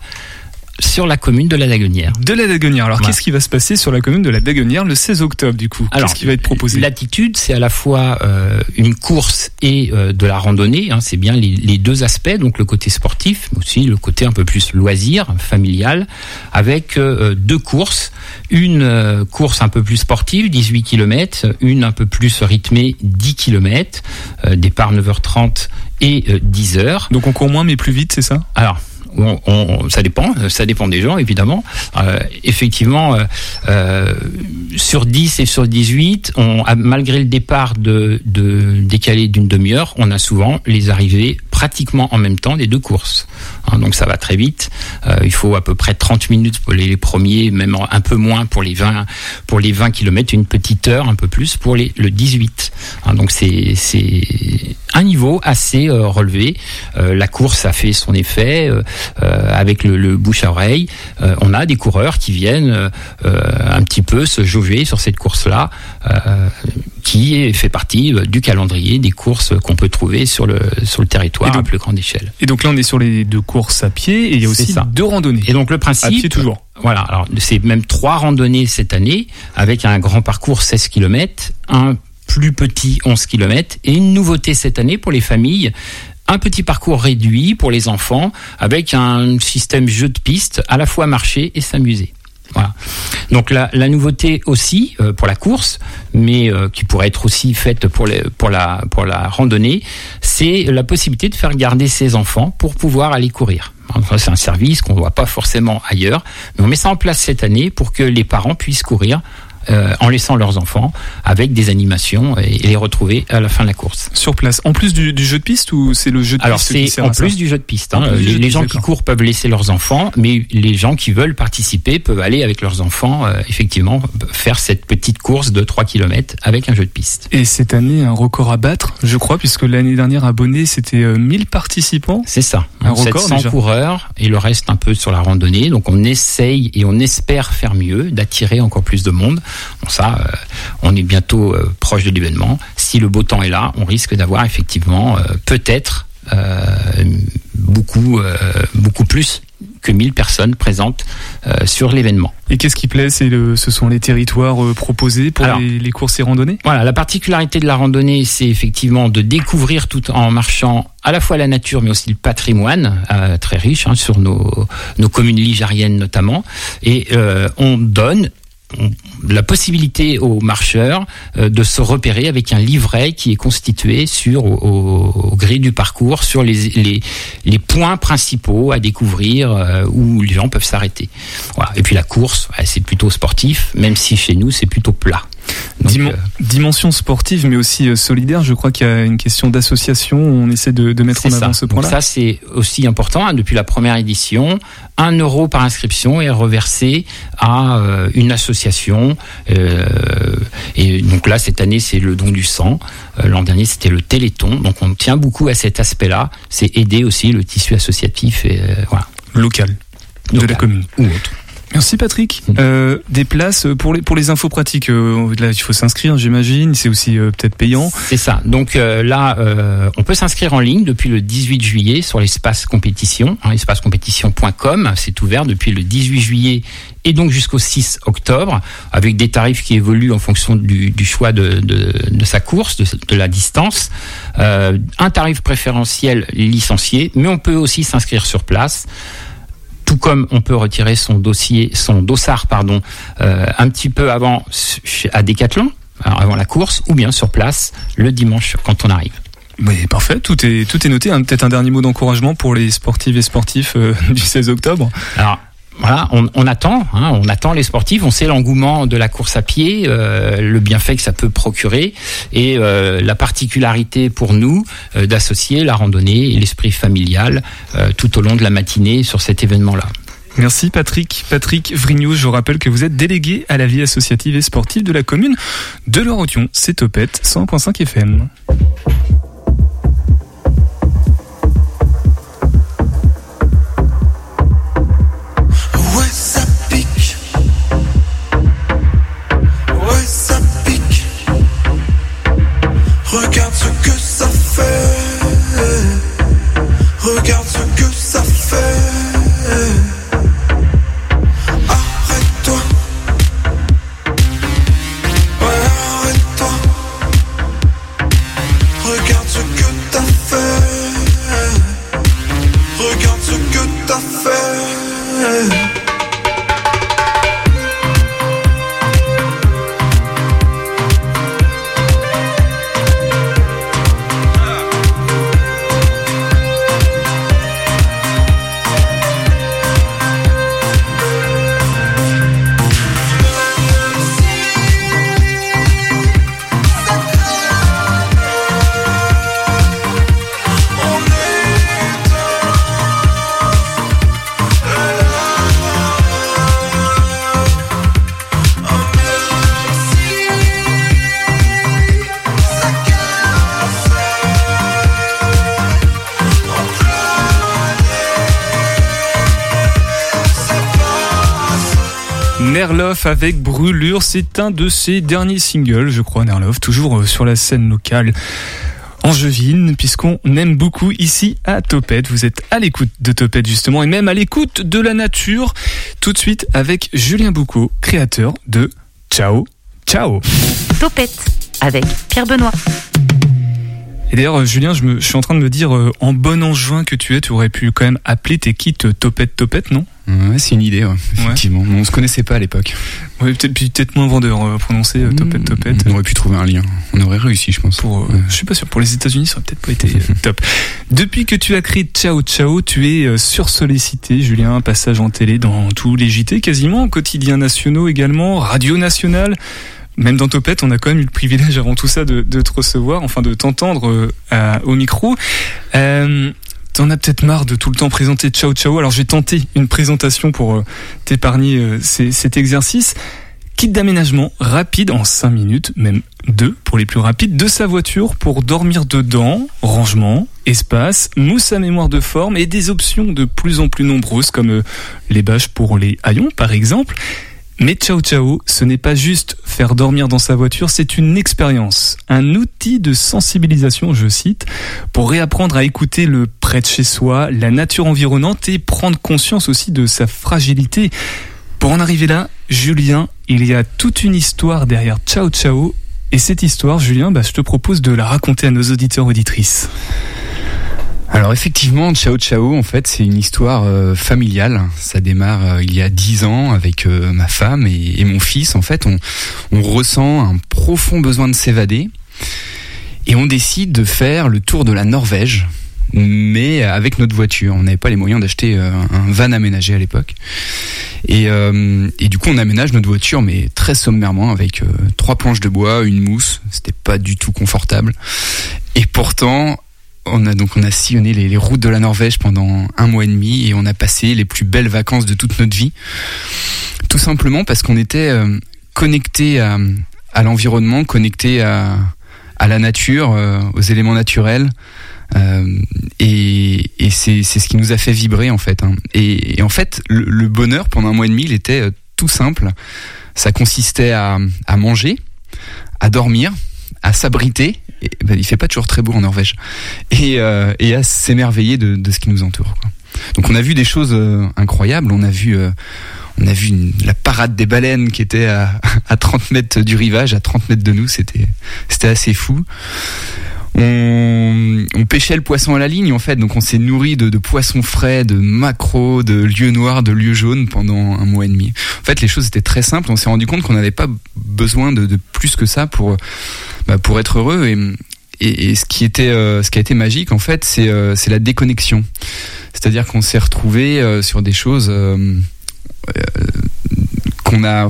sur la commune de la Daguenière. De la Daguenière. Alors, Voilà. qu'est-ce qui va se passer sur la commune de la Daguenière le 16 octobre, du coup? Alors, Qu'est-ce qui va être proposé? L'attitude, c'est à la fois euh, une course et euh, de la randonnée. hein, c'est bien les, les deux aspects, donc le côté sportif, mais aussi le côté un peu plus loisir, familial, avec euh, deux courses. Une course un peu plus sportive, 18 km, une un peu plus rythmée, 10 km, départ 9h30 et euh, 10h. Donc on court moins mais plus vite, c'est ça? Alors, ça dépend, ça dépend des gens évidemment. Euh, effectivement, euh, euh, sur 10 et sur 18, on, malgré le départ de, de décalé d'une demi-heure, on a souvent les arrivées pratiquement en même temps des deux courses. Hein, donc ça va très vite. Il faut à peu près 30 minutes pour les, premiers, même un peu moins pour les 20 pour les 20 km, une petite heure un peu plus pour le 18. Hein, donc c'est un niveau assez euh, relevé. Euh, la course a fait son effet euh, euh, avec le, le bouche à oreille. Euh, on a des coureurs qui viennent euh, un petit peu se jauger sur cette course-là, euh, qui fait partie du calendrier des courses qu'on peut trouver sur le sur le territoire donc- à plus grande échelle. Et donc là, on est sur les deux courses à pied et il y a aussi ça. deux randonnées. Et donc le principe, À pied toujours. Voilà, alors c'est même trois randonnées cette année avec un grand parcours 16 km, un plus petit 11 km et une nouveauté cette année pour les familles. Un petit parcours réduit pour les enfants avec un système jeu de piste, à la fois marcher et s'amuser. Voilà. Donc la, nouveauté aussi euh, pour la course, mais euh, qui pourrait être aussi faite pour, la, pour la randonnée, c'est la possibilité de faire garder ses enfants pour pouvoir aller courir. C'est un service qu'on ne voit pas forcément ailleurs, mais on met ça en place cette année pour que les parents puissent courir euh, en laissant leurs enfants avec des animations et, et les retrouver à la fin de la course. Sur place. En plus du, du jeu de piste ou c'est le jeu de Alors piste qui c'est en plus du jeu de piste. Hein. Les, piste, gens qui courent peuvent laisser leurs enfants, mais les gens qui veulent participer peuvent aller avec leurs enfants, euh, effectivement, faire cette petite course de 3 km avec un jeu de piste. Et cette année, un record à battre, je crois, puisque l'année dernière, abonné, c'était euh, 1000 participants. C'est ça. Un record 700 déjà. coureurs et le reste un peu sur la randonnée. Donc on essaye et on espère faire mieux, d'attirer encore plus de monde. Bon ça, euh, on est bientôt euh, proche de l'événement. Si le beau temps est là, on risque d'avoir effectivement euh, peut-être beaucoup, beaucoup plus que 1000 personnes présentes euh, sur l'événement. Et qu'est-ce qui plaît? C'est le, Ce sont les territoires euh, proposés pour Alors, les, les courses et randonnées? Voilà, la particularité de la randonnée, c'est effectivement de découvrir tout en marchant à la fois la nature, mais aussi le patrimoine euh, très riche hein, sur nos, nos communes ligériennes notamment. Et on donne on- la possibilité aux marcheurs euh, de se repérer avec un livret qui est constitué sur au, au- du parcours sur les, points principaux à découvrir euh, où les gens peuvent s'arrêter. Et puis la course, c'est plutôt sportif, même si chez nous c'est plutôt plat. Donc, euh, Dimension sportive, mais aussi euh, solidaire. Je crois qu'il y a une question d'association. On essaie de, de mettre en avant ça. ce point-là. ça, c'est aussi important. hein, depuis la première édition, un euro par inscription est reversé à euh, une association. euh, et donc là, cette année, c'est le don du sang. Euh, L'an dernier, c'était le Téléthon. Donc on tient beaucoup à cet aspect-là. C'est aider aussi le tissu associatif et voilà. Local. De la commune. Ou autre. Merci Patrick. Euh, des places pour les, pour les infos pratiques. euh, là, il faut s'inscrire, j'imagine. C'est aussi euh, peut-être payant. C'est ça. Donc euh, là, euh, on peut s'inscrire en ligne depuis le 18 juillet sur l'espace compétition, hein, espacecompétition.com. C'est ouvert depuis le 18 juillet et donc jusqu'au 6 octobre, avec des tarifs qui évoluent en fonction du, du choix de, de, de sa course, de, de la distance. Euh, un tarif préférentiel licencié, mais on peut aussi s'inscrire sur place tout comme on peut retirer son dossier, son dossard, pardon, euh, un petit peu avant à Decathlon, avant la course, ou bien sur place le dimanche quand on arrive. Oui, parfait. Tout est tout est noté. Peut-être un dernier mot d'encouragement pour les sportives et sportifs euh, du 16 octobre? Alors voilà, on, attend, hein, on attend les sportifs, on sait l'engouement de la course à pied, euh, le bienfait que ça peut procurer et euh, la particularité pour nous euh, d'associer la randonnée et l'esprit familial tout au long de la matinée sur cet événement-là. Merci Patrick. Patrick Vrignou, je vous rappelle que vous êtes délégué à la vie associative et sportive de la commune de Lorotion. C'est Topette 100.5 FM. Nerloff avec Brûlure, c'est un de ses derniers singles, je crois, Nerloff, toujours euh, sur la scène locale angevine, puisqu'on aime beaucoup ici à Topette. Vous êtes à l'écoute de Topette justement, et même à l'écoute de la nature, tout de suite avec Julien Boucaud, créateur de Ciao, Ciao. Topette avec Pierre Benoît. Et d'ailleurs, euh, Julien, je, me, je suis en train de me dire, euh, en bon angevin que tu es, tu aurais pu quand même appeler tes kits Topette Topette, non? Ouais, c'est une idée, ouais, effectivement. On se connaissait pas à l'époque. Ouais, peut-être moins vendeur euh, prononcer euh, Topette Topette. On aurait pu trouver un lien. On aurait réussi, je pense. Pour, euh, je suis pas sûr. Pour les États-Unis, ça aurait peut-être pas été euh, top. Depuis que tu as créé Ciao Ciao, tu es euh, sursollicité, Julien. Passage en télé dans tous les JT, quasiment, quotidiens nationaux également, radio nationale. Même dans Topette, on a quand même eu le privilège avant tout ça de, de te recevoir, enfin de t'entendre euh, au micro. Euh, T'en as peut-être marre de tout le temps présenter Ciao Ciao. Alors j'ai tenté une présentation pour euh, t'épargner euh, cet exercice. Kit d'aménagement rapide en 5 minutes, même deux pour les plus rapides, de sa voiture pour dormir dedans, rangement, espace, mousse à mémoire de forme et des options de plus en plus nombreuses comme euh, les bâches pour les haillons par exemple. Mais Ciao Ciao, ce n'est pas juste faire dormir dans sa voiture, c'est une expérience, un outil de sensibilisation, je cite, pour réapprendre à écouter le près de chez soi, la nature environnante et prendre conscience aussi de sa fragilité. Pour en arriver là, Julien, il y a toute une histoire derrière Ciao Ciao. Et cette histoire, Julien, bah, je te propose de la raconter à nos auditeurs auditrices. Alors effectivement, Ciao Ciao, en fait, c'est une histoire euh, familiale. Ça démarre euh, il y a dix ans avec euh, ma femme et, mon fils. En fait, on, ressent un profond besoin de s'évader et on décide de faire le tour de la Norvège, mais avec notre voiture. On n'avait pas les moyens d'acheter un van aménagé à l'époque. Et, du coup, on aménage notre voiture, mais très sommairement, avec trois planches de bois, une mousse. C'était pas du tout confortable. Et pourtant, on a donc on a sillonné les, routes de la Norvège pendant un mois et demi et on a passé les plus belles vacances de toute notre vie. Tout simplement parce qu'on était euh, connecté à, l'environnement, connecté à, la nature, euh, aux éléments naturels. Euh, et c'est ce qui nous a fait vibrer en fait. hein. Et, en fait, le, bonheur pendant un mois et demi, il était tout simple. Ça consistait à manger, à dormir, à s'abriter. Et, ben, il fait pas toujours très beau en Norvège. Et, euh, et à s'émerveiller de, de ce qui nous entoure. Donc on a vu des choses euh, incroyables. On a vu, euh, on a vu la parade des baleines qui était à, à 30 mètres du rivage, à 30 mètres de nous. C'était, c'était assez fou. On, pêchait le poisson à la ligne en fait, donc on s'est nourri de, poissons frais, de maquereaux, de lieux noirs, de lieux jaunes pendant un mois et demi. En fait, les choses étaient très simples. On s'est rendu compte qu'on n'avait pas besoin de, plus que ça pour bah, pour être heureux. Et, ce qui était euh, ce qui a été magique en fait, c'est euh, c'est la déconnexion. C'est-à-dire qu'on s'est retrouvé euh, sur des choses. qu'on a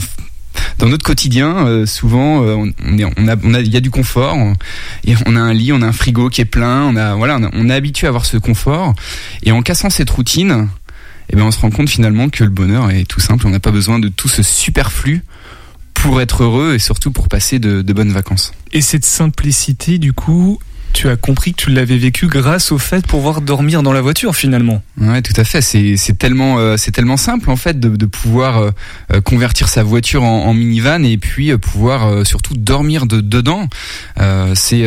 dans notre quotidien, euh, souvent, euh, il y a du confort, on- a un lit, on a un frigo qui est plein, on a, voilà, on, a- est habitué à avoir ce confort, et en cassant cette routine, eh ben, on se rend compte finalement que le bonheur est tout simple. On n'a pas besoin de tout ce superflu pour être heureux et surtout pour passer de bonnes vacances. Et cette simplicité, du coup, tu as compris que tu l'avais vécu grâce au fait de pouvoir dormir dans la voiture finalement. Ouais, tout à fait. C'est tellement euh, c'est tellement simple en fait de, de pouvoir euh, euh, convertir sa voiture en, en minivan et puis euh, pouvoir euh, surtout dormir de, dedans. Euh, c'est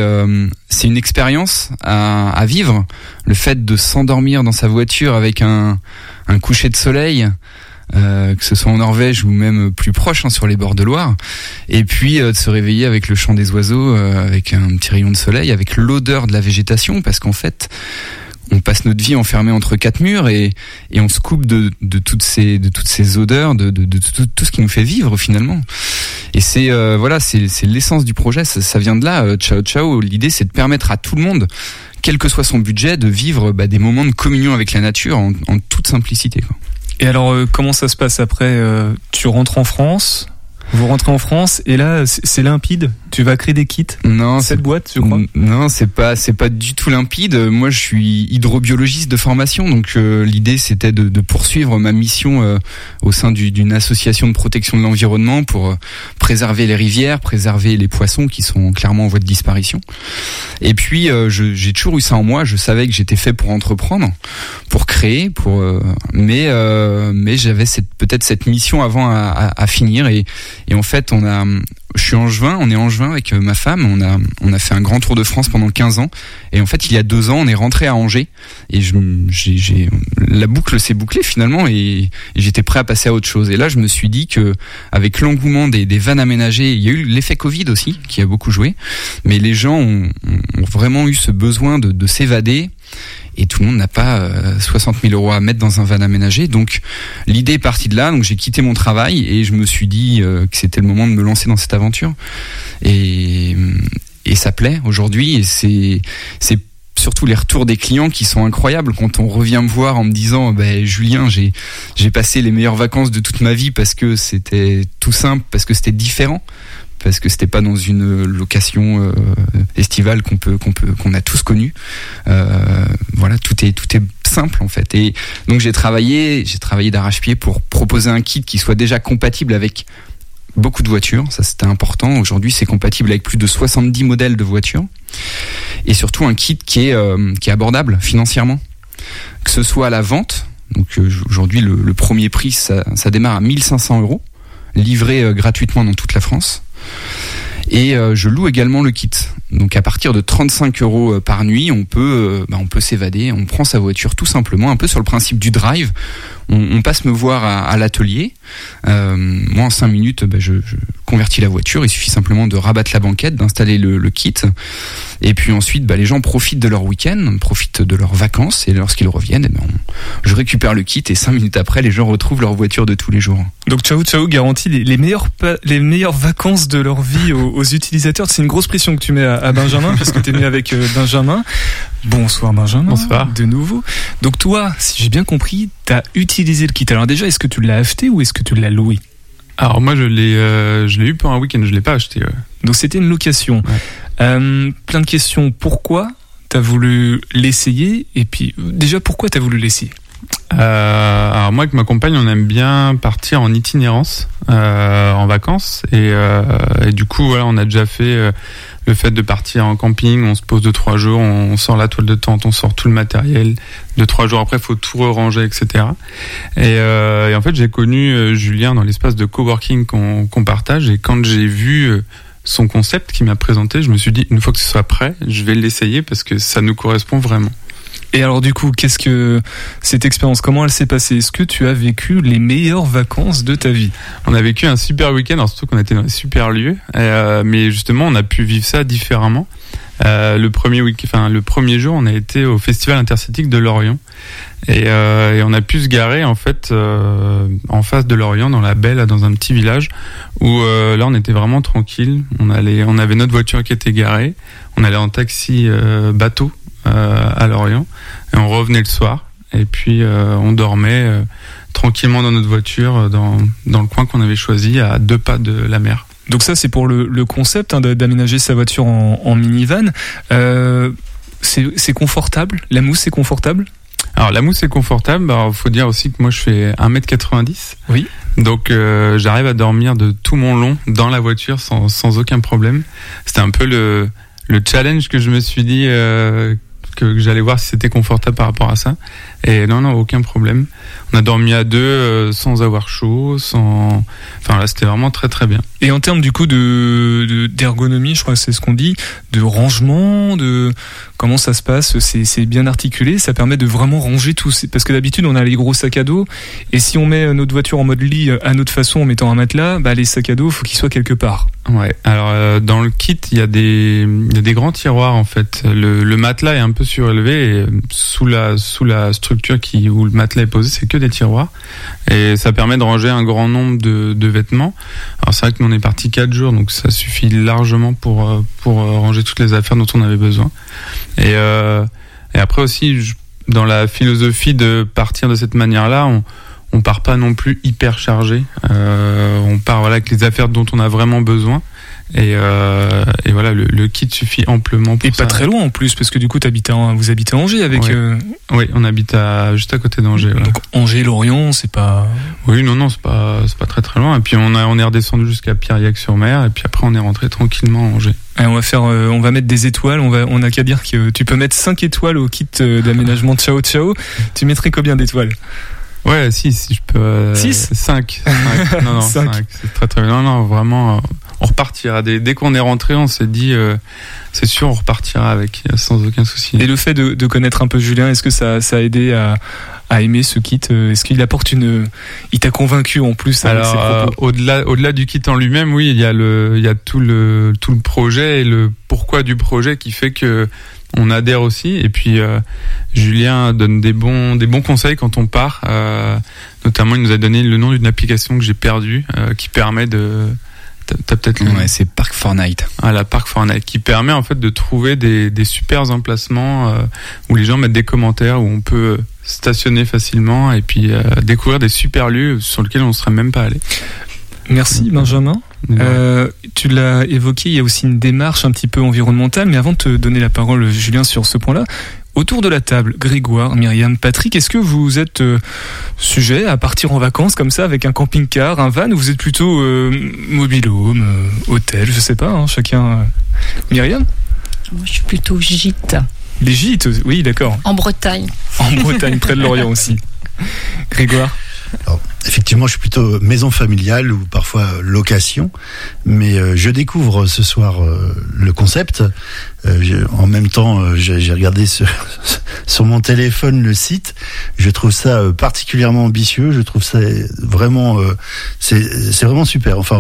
c'est une expérience à, à vivre. Le fait de s'endormir dans sa voiture avec un un coucher de soleil. Euh, que ce soit en Norvège ou même plus proche hein, sur les bords de Loire, et puis euh, de se réveiller avec le chant des oiseaux, euh, avec un petit rayon de soleil, avec l'odeur de la végétation, parce qu'en fait, on passe notre vie enfermé entre quatre murs et, et on se coupe de, de toutes ces de toutes ces odeurs, de, de, de tout, ce qui nous fait vivre finalement. Et c'est euh, voilà, c'est c'est l'essence du projet. Ça, ça vient de là. euh, ciao ciao. L'idée c'est de permettre à tout le monde, quel que soit son budget, de vivre bah, des moments de communion avec la nature en, en toute simplicité. Quoi. Et alors, euh, comment ça se passe après euh, Tu rentres en France vous rentrez en France et là c'est c'est limpide? Tu vas créer des kits. Non, cette boîte, je crois. N- Non, c'est pas c'est pas du tout limpide. Moi, je suis hydrobiologiste de formation, donc euh, l'idée c'était de, de poursuivre ma mission euh, au sein du- d'une association de protection de l'environnement pour euh, préserver les rivières, préserver les poissons qui sont clairement en voie de disparition. Et puis j'ai toujours eu ça en moi. Je savais que j'étais fait pour entreprendre, pour créer, pour mais mais j'avais peut-être cette mission avant à, à- à finir et et en fait on a je suis angevin, on est angevin avec euh, ma femme, on a on a fait un grand tour de France pendant 15 ans. Et en fait il y a deux ans on est rentré à Angers. Et je la boucle s'est bouclée finalement et, et j'étais prêt à passer à autre chose. Et là je me suis dit que avec l'engouement des, des vannes aménagées, il y a eu l'effet Covid aussi qui a beaucoup joué, mais les gens ont, ont vraiment eu ce besoin de, de s'évader et tout le monde n'a pas euh, 60 000 euros à mettre dans un van aménagé. Donc l'idée est partie de là. Donc j'ai quitté mon travail et je me suis dit euh, que c'était le moment de me lancer dans cette aventure. Et, et ça plaît aujourd'hui. Et c'est surtout les retours des clients qui sont incroyables quand on revient me voir en me disant ben Julien j'ai passé les meilleures vacances de toute ma vie parce que c'était tout simple parce que c'était différent parce que c'était pas dans une location euh, estivale qu'on peut qu'on peut qu'on a tous connu. Euh, voilà tout est tout est simple en fait. Et donc j'ai travaillé j'ai travaillé d'arrache-pied pour proposer un kit qui soit déjà compatible avec beaucoup de voitures. Ça c'était important. Aujourd'hui c'est compatible avec plus de 70 modèles de voitures. Et surtout un kit qui est euh, qui est abordable financièrement. Que ce soit à la vente donc aujourd'hui le, premier prix ça, ça démarre à 1500 euros livré gratuitement dans toute la France et euh, je loue également le kit. Donc à partir de 35 euros euh, par nuit, euh, bah, on peut s'évader. On prend sa voiture tout simplement, un peu sur le principe du drive. On, on passe me voir à, à l'atelier. Euh, moi, en 5 minutes, bah, je, je convertis la voiture. Il suffit simplement de rabattre la banquette, d'installer le, le kit. Et puis ensuite, bah, les gens profitent de leur week-end, profitent de leurs vacances. Et lorsqu'ils reviennent, eh ben, on- je récupère le kit. Et 5 minutes après, les gens retrouvent leur voiture de tous les jours. Donc Ciao Ciao garantit les, les meilleures les meilleures vacances de leur vie aux, aux utilisateurs. C'est une grosse pression que tu mets à, à Benjamin puisque tu es venu avec euh, Benjamin. Bonsoir Benjamin. Bonsoir. De nouveau. Donc toi, si j'ai bien compris, tu as utilisé le kit. Alors déjà, est-ce que tu l'as acheté ou est-ce que tu l'as loué? Alors moi je l'ai euh, je l'ai eu pour un week-end, je l'ai pas acheté. ouais. Donc c'était une location. Euh, plein de questions. Pourquoi t'as voulu l'essayer? Et puis déjà, pourquoi t'as voulu l'essayer? Euh, alors moi avec ma compagne on aime bien partir en itinérance euh, en vacances. Et, euh, et du coup voilà on a déjà fait le fait de partir en camping. On se pose deux trois jours on sort la toile de tente on sort tout le matériel. Deux trois jours après faut tout ranger etc et, en fait j'ai connu Julien dans l'espace de coworking qu'on partage. Et quand j'ai vu son concept qu'il m'a présenté je me suis dit une fois que ce soit prêt je vais l'essayer parce que ça nous correspond vraiment Et alors du coup, qu'est-ce que cette expérience Comment elle s'est passée? Est-ce que tu as vécu les meilleures vacances de ta vie? On a vécu un super week-end, surtout qu'on était dans des super lieux, euh, mais justement on a pu vivre ça différemment. Euh, le premier week, enfin le premier jour, on a été au festival intercitique de Lorient. Et, euh, et on a pu se garer en fait en face de Lorient, dans la là, dans un petit village où là on était vraiment tranquille. On allait, on avait notre voiture qui était garée, on allait en taxi bateau à Lorient et on revenait le soir et puis euh, on dormait euh, tranquillement dans notre voiture, euh, dans, dans le coin qu'on avait choisi, à deux pas de la mer. Donc ça, c'est pour le, le concept hein, d'aménager sa voiture en, en minivan. Euh, c'est confortable? La mousse, c'est confortable? Alors la mousse est confortable. Alors faut dire aussi que moi je fais 1m90. Oui. Donc euh, j'arrive à dormir de tout mon long dans la voiture sans, sans aucun problème. C'était un peu le, le challenge que je me suis dit euh, que, j'allais voir si c'était confortable par rapport à ça. Et non, non, aucun problème. On a dormi à deux euh, sans avoir chaud, sans... Enfin là, c'était vraiment très très bien. Et en termes du coup de de- d'ergonomie, je crois que c'est ce qu'on dit, de rangement, de comment ça se passe, c'est bien articulé, ça permet de vraiment ranger tout. Parce que d'habitude on a les gros sacs à dos, et si on met notre voiture en mode lit euh, à notre façon en mettant un matelas, bah les sacs à dos faut qu'ils soient quelque part. Ouais. Alors euh, dans le kit, il y a des il y a des grands tiroirs en fait. Le, le matelas est un peu surélevé euh, sous la sous la structure qui où le matelas est posé, c'est que des tiroirs et ça permet de ranger un grand nombre de, de vêtements. Alors c'est vrai que nous on est parti quatre jours, donc ça suffit largement pour euh, pour euh, ranger toutes les affaires dont on avait besoin. Et euh, et après aussi je- dans la philosophie de partir de cette manière-là, on on part pas non plus hyper chargé. Euh, on part voilà avec les affaires dont on a vraiment besoin. Et, euh, et voilà, le, le kit suffit amplement pour Et ça. pas très loin en plus, parce que du coup t'habites à- vous habitez à Angers avec Ouais. euh, Oui, on habite à, juste à côté d'Angers. voilà. donc Angers, Lorient, c'est pas. Oui, non, non, c'est pas, pas très très loin. Et puis on, a, on est redescendu jusqu'à Pierriac-sur-Mer. Et puis après, on est rentré tranquillement à Angers. Et on va faire, euh, on va mettre des étoiles. On va, on a qu'à dire que tu peux mettre 5 étoiles au kit euh, d'aménagement Ciao Ciao. Tu mettrais combien d'étoiles? Ouais, si, si je peux. Euh, Six? 5. Non, non, Cinq. 5. C'est très très bien. Non, non, vraiment, euh, on repartira. Dès, dès qu'on est rentré, on s'est dit, euh, c'est sûr, on repartira avec, euh, sans aucun souci. Et le fait de, de connaître un peu Julien, est-ce que ça, ça a aidé à, à aimer ce kit euh, Est-ce qu'il apporte une, il t'a convaincu en plus Alors, euh, au-delà, au-delà du kit en lui-même, oui, il y a le, il y a tout le, tout le projet et le pourquoi du projet qui fait que on adhère aussi. Et puis, euh, Julien donne des bons, des bons conseils quand on part. Euh, notamment, il nous a donné le nom d'une application que j'ai perdue, euh, qui permet de, t'as, peut-être le Ouais, c'est Park Fortnite. à la Park Fortnite, qui permet en fait de trouver des, des super emplacements euh, où les gens mettent des commentaires, où on peut stationner facilement et puis euh, découvrir des super lieux sur lesquels on ne serait même pas allé. Merci Benjamin. Euh, tu l'as évoqué, il y a aussi une démarche un petit peu environnementale, mais avant de te donner la parole, Julien, sur ce point-là, autour de la table, Grégoire, Myriam, Patrick, est-ce que vous êtes euh, sujet à partir en vacances comme ça avec un camping-car, un van, ou vous êtes plutôt euh, mobile home, euh, hôtel, je sais pas, hein, chacun. euh. Myriam? Moi, je suis plutôt gîte. Les gîtes, oui, d'accord. En Bretagne. En Bretagne, près de Lorient aussi. Grégoire? Alors, effectivement, je suis plutôt maison familiale ou parfois location, mais euh, je découvre ce soir euh, le concept. Euh, en même temps, j'ai regardé sur, sur mon téléphone le site. Je trouve ça particulièrement ambitieux. Je trouve ça vraiment, c'est vraiment super. Enfin,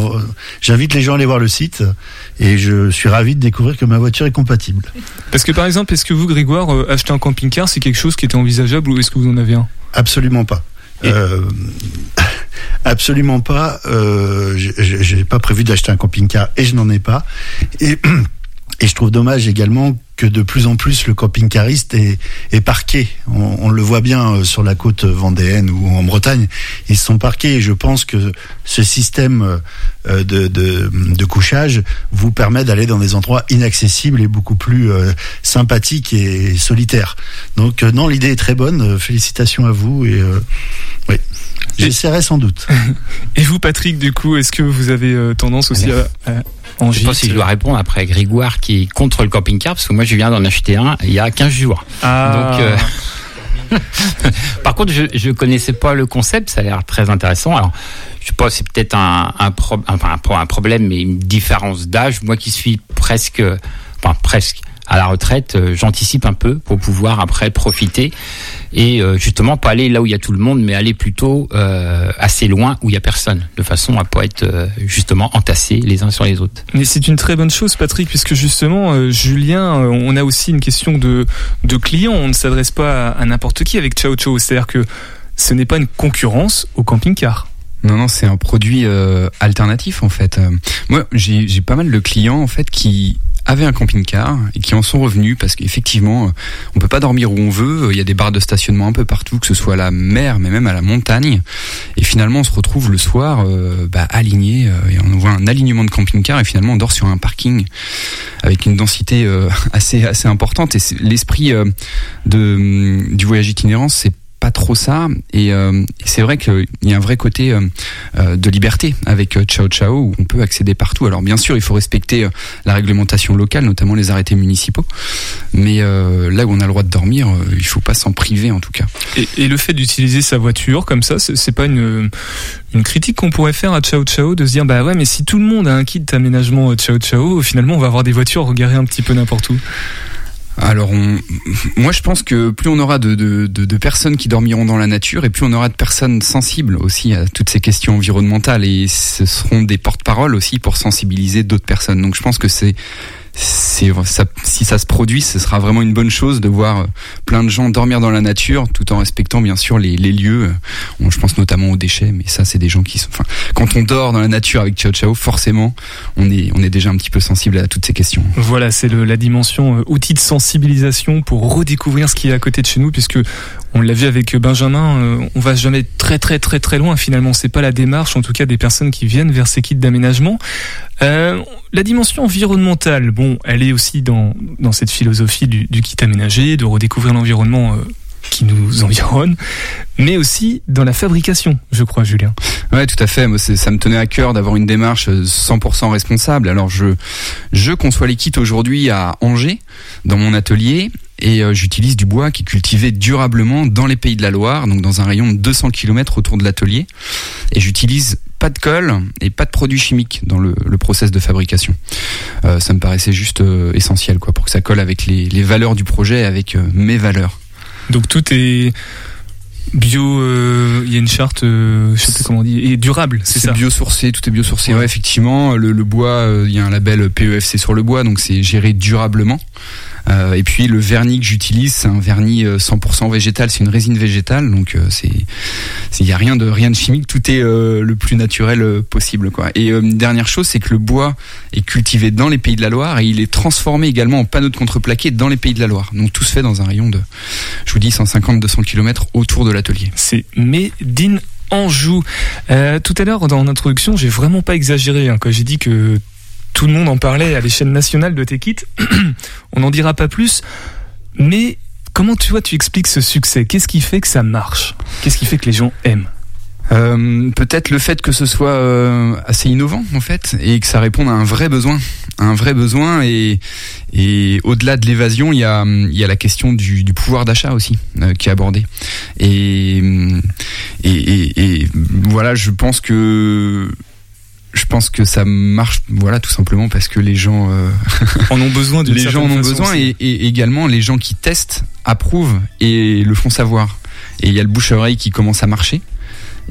j'invite les gens à aller voir le site et je suis ravi de découvrir que ma voiture est compatible. Parce que par exemple, est-ce que vous, Grégoire, acheter un camping-car, c'est quelque chose qui était envisageable ou est-ce que vous en avez un? Absolument pas. Euh, absolument pas. Euh, j'ai- pas prévu d'acheter un camping-car et je n'en ai pas. et je trouve dommage également que de plus en plus le camping-cariste est, est parqué. On, on le voit bien euh, sur la côte vendéenne ou en Bretagne. Ils sont parqués et je pense que ce système euh, de, de, de couchage vous permet d'aller dans des endroits inaccessibles et beaucoup plus euh, sympathiques et solitaires. Donc non, l'idée est très bonne. Félicitations à vous et euh, oui, j'essaierai sans doute. Et vous, Patrick, du coup, est-ce que vous avez euh, tendance aussi à, à en Je sais pas gîte si je dois répondre après Grégoire qui est contre le camping-car, parce que moi je viens d'en acheter un il y a 15 jours. Ah. Donc, euh, Par contre, je je connaissais pas le concept, ça a l'air très intéressant. Alors, je sais pas, c'est peut-être un, un, pro- enfin, un problème, mais une différence d'âge. Moi qui suis presque, enfin presque à la retraite, euh, j'anticipe un peu pour pouvoir après profiter et euh, justement pas aller là où il y a tout le monde, mais aller plutôt euh, assez loin où il y a personne, de façon à pas être justement entassés les uns sur les autres. Mais c'est une très bonne chose, Patrick, puisque justement, euh, Julien, on a aussi une question de, de client. On ne s'adresse pas à, à n'importe qui avec Ciao Ciao. C'est-à-dire que ce n'est pas une concurrence au camping-car. Non, non, c'est un produit euh, alternatif en fait. Euh, moi, j'ai j'ai pas mal de clients en fait qui avaient un camping-car et qui en sont revenus parce qu'effectivement, euh, on peut pas dormir où on veut. Il y a des barres de stationnement un peu partout, que ce soit à la mer, mais même à la montagne. Et finalement, on se retrouve le soir euh, bah, aligné euh, et on voit un alignement de camping-car et finalement on dort sur un parking avec une densité euh, assez assez importante. Et l'esprit euh, de du voyage itinérant, c'est pas trop ça. Et, euh, et c'est vrai qu'il y a un vrai côté euh, euh, de liberté avec Ciao Ciao où on peut accéder partout. Alors bien sûr il faut respecter la réglementation locale notamment les arrêtés municipaux. Mais là où on a le droit de dormir il faut pas s'en priver en tout cas. Et, le fait d'utiliser sa voiture comme ça, c'est pas une, critique qu'on pourrait faire à Ciao Ciao de se dire bah ouais mais si tout le monde a un kit d'aménagement Ciao Ciao, finalement on va avoir des voitures regarées un petit peu n'importe où. Alors, on, moi, je pense que plus on aura de, de, de, personnes qui dormiront dans la nature, et plus on aura de personnes sensibles aussi à toutes ces questions environnementales, et ce seront des porte-paroles aussi pour sensibiliser d'autres personnes. Donc, je pense que c'est si ça se produit, ce sera vraiment une bonne chose de voir euh, plein de gens dormir dans la nature, tout en respectant bien sûr les, les lieux. Bon, je pense notamment aux déchets, mais ça, c'est des gens qui sont. Enfin, quand on dort dans la nature avec Ciao Ciao, forcément, on est on est déjà un petit peu sensible à toutes ces questions. Voilà, c'est la dimension euh, outil de sensibilisation pour redécouvrir ce qui est à côté de chez nous, puisque on l'a vu avec Benjamin, euh, on va jamais très très très très loin finalement. C'est pas la démarche, en tout cas des personnes qui viennent vers ces kits d'aménagement. Euh, la dimension environnementale, bon, elle est aussi dans dans cette philosophie du, kit aménagé, de redécouvrir l'environnement. euh, qui nous environne, mais aussi dans la fabrication, je crois, Julien. Ouais, tout à fait. Moi, ça me tenait à cœur d'avoir une démarche euh, 100% responsable. Alors, je, je conçois les kits aujourd'hui à Angers, dans mon atelier, et euh, j'utilise du bois qui est cultivé durablement dans les pays de la Loire, donc dans un rayon de 200 km autour de l'atelier. Et j'utilise pas de colle et pas de produits chimiques dans le, le process de fabrication. Euh, ça me paraissait juste euh, essentiel, quoi, pour que ça colle avec les, les valeurs du projet, et avec mes valeurs. Donc tout est bio, euh, il y a une charte, euh, je sais plus comment on dit, et durable, c'est C'est ça. biosourcé, tout est biosourcé. Ouais, effectivement, le, le bois, euh, il y a un label PEFC sur le bois, donc c'est géré durablement. Euh, et puis le vernis que j'utilise, c'est un vernis euh, 100% végétal, c'est une résine végétale, donc euh, c'est il y a rien de rien de chimique, tout est euh, le plus naturel euh, possible. Et euh, une dernière chose, c'est que le bois est cultivé dans les pays de la Loire et il est transformé également en panneaux de contreplaqué dans les pays de la Loire. Donc tout se fait dans un rayon de je vous dis 150 200 km autour de l'atelier. C'est Made Anjou. Euh, tout à l'heure, dans l'introduction, j'ai vraiment pas exagéré hein, quand j'ai dit que tout le monde en parlait à l'échelle nationale de tes kits. On n'en dira pas plus. Mais comment tu vois, tu expliques ce succès? Qu'est-ce qui fait que ça marche? Qu'est-ce qui fait que les gens aiment? Euh, peut-être le fait que ce soit euh, assez innovant en fait et que ça réponde à un vrai besoin, un vrai besoin et au-delà de l'évasion, il y a la question du, pouvoir d'achat aussi euh, qui est abordée. Et voilà, je pense que je pense que ça marche voilà tout simplement parce que les gens euh, En ont besoin les gens en ont besoin et, et également les gens qui testent approuvent et le font savoir. Et il y a le bouche à oreille qui commence à marcher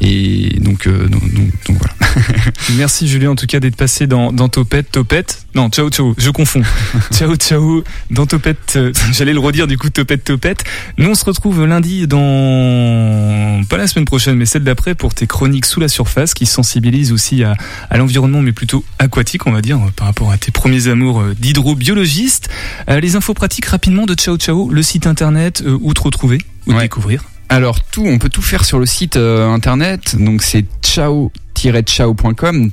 et donc euh, donc, donc, donc voilà Merci Julien en tout cas d'être passé dans, dans Topette. Topette Non, ciao ciao, je confonds. ciao ciao, dans Topette. euh, J'allais le redire du coup, Topette Topette. Nous on se retrouve lundi dans... Pas la semaine prochaine, mais celle d'après pour tes chroniques sous la surface qui sensibilisent aussi à, à l'environnement mais plutôt aquatique on va dire par rapport à tes premiers amours euh, d'hydrobiologiste. Euh, les infos pratiques rapidement de Ciao Ciao, le site internet euh, où te retrouver, où te Ouais. découvrir. Alors tout, on peut tout faire sur le site euh, internet. Donc c'est ciao chao.com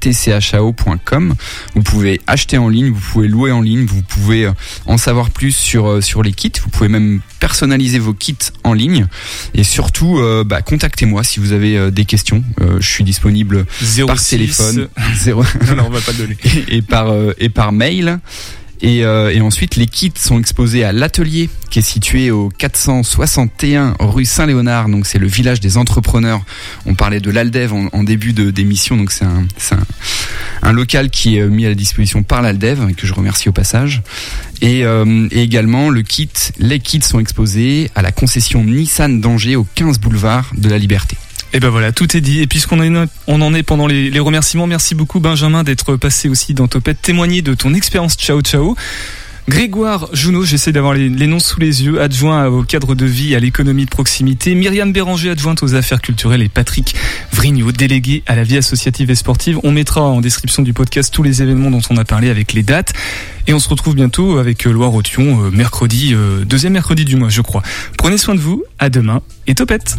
tchao-tchao.com vous pouvez acheter en ligne vous pouvez louer en ligne vous pouvez euh, en savoir plus sur euh, sur les kits. Vous pouvez même personnaliser vos kits en ligne. Et surtout euh, bah, contactez-moi si vous avez des questions. Euh, je suis disponible 06, par téléphone. Zéro- Non, non, on va pas le donner. et, et par euh, et par mail. Et, euh, et ensuite, les kits sont exposés à l'atelier qui est situé au 461 rue Saint-Léonard. Donc, c'est le village des entrepreneurs. On parlait de l'Aldev en, début d'émission. Donc, c'est un, un, un local qui est mis à la disposition par l'Aldev et que je remercie au passage. Et, euh, et également, le kit, les kits sont exposés à la concession Nissan d'Angers au 15 boulevard de la Liberté. Et ben voilà, tout est dit. Et puisqu'on en est- pendant les, les remerciements, merci beaucoup Benjamin d'être passé aussi dans Topette, témoigner de ton expérience Ciao Ciao. Grégoire Junot, j'essaie d'avoir les, noms sous les yeux, adjoint au cadre de vie à l'économie de proximité. Myriam Béranger, adjointe aux affaires culturelles. Et Patrick Vrignot, délégué à la vie associative et sportive. On mettra en description du podcast tous les événements dont on a parlé avec les dates. Et on se retrouve bientôt avec euh, Loire Othion, euh, mercredi, euh, deuxième mercredi du mois, je crois. Prenez soin de vous, à demain et topette.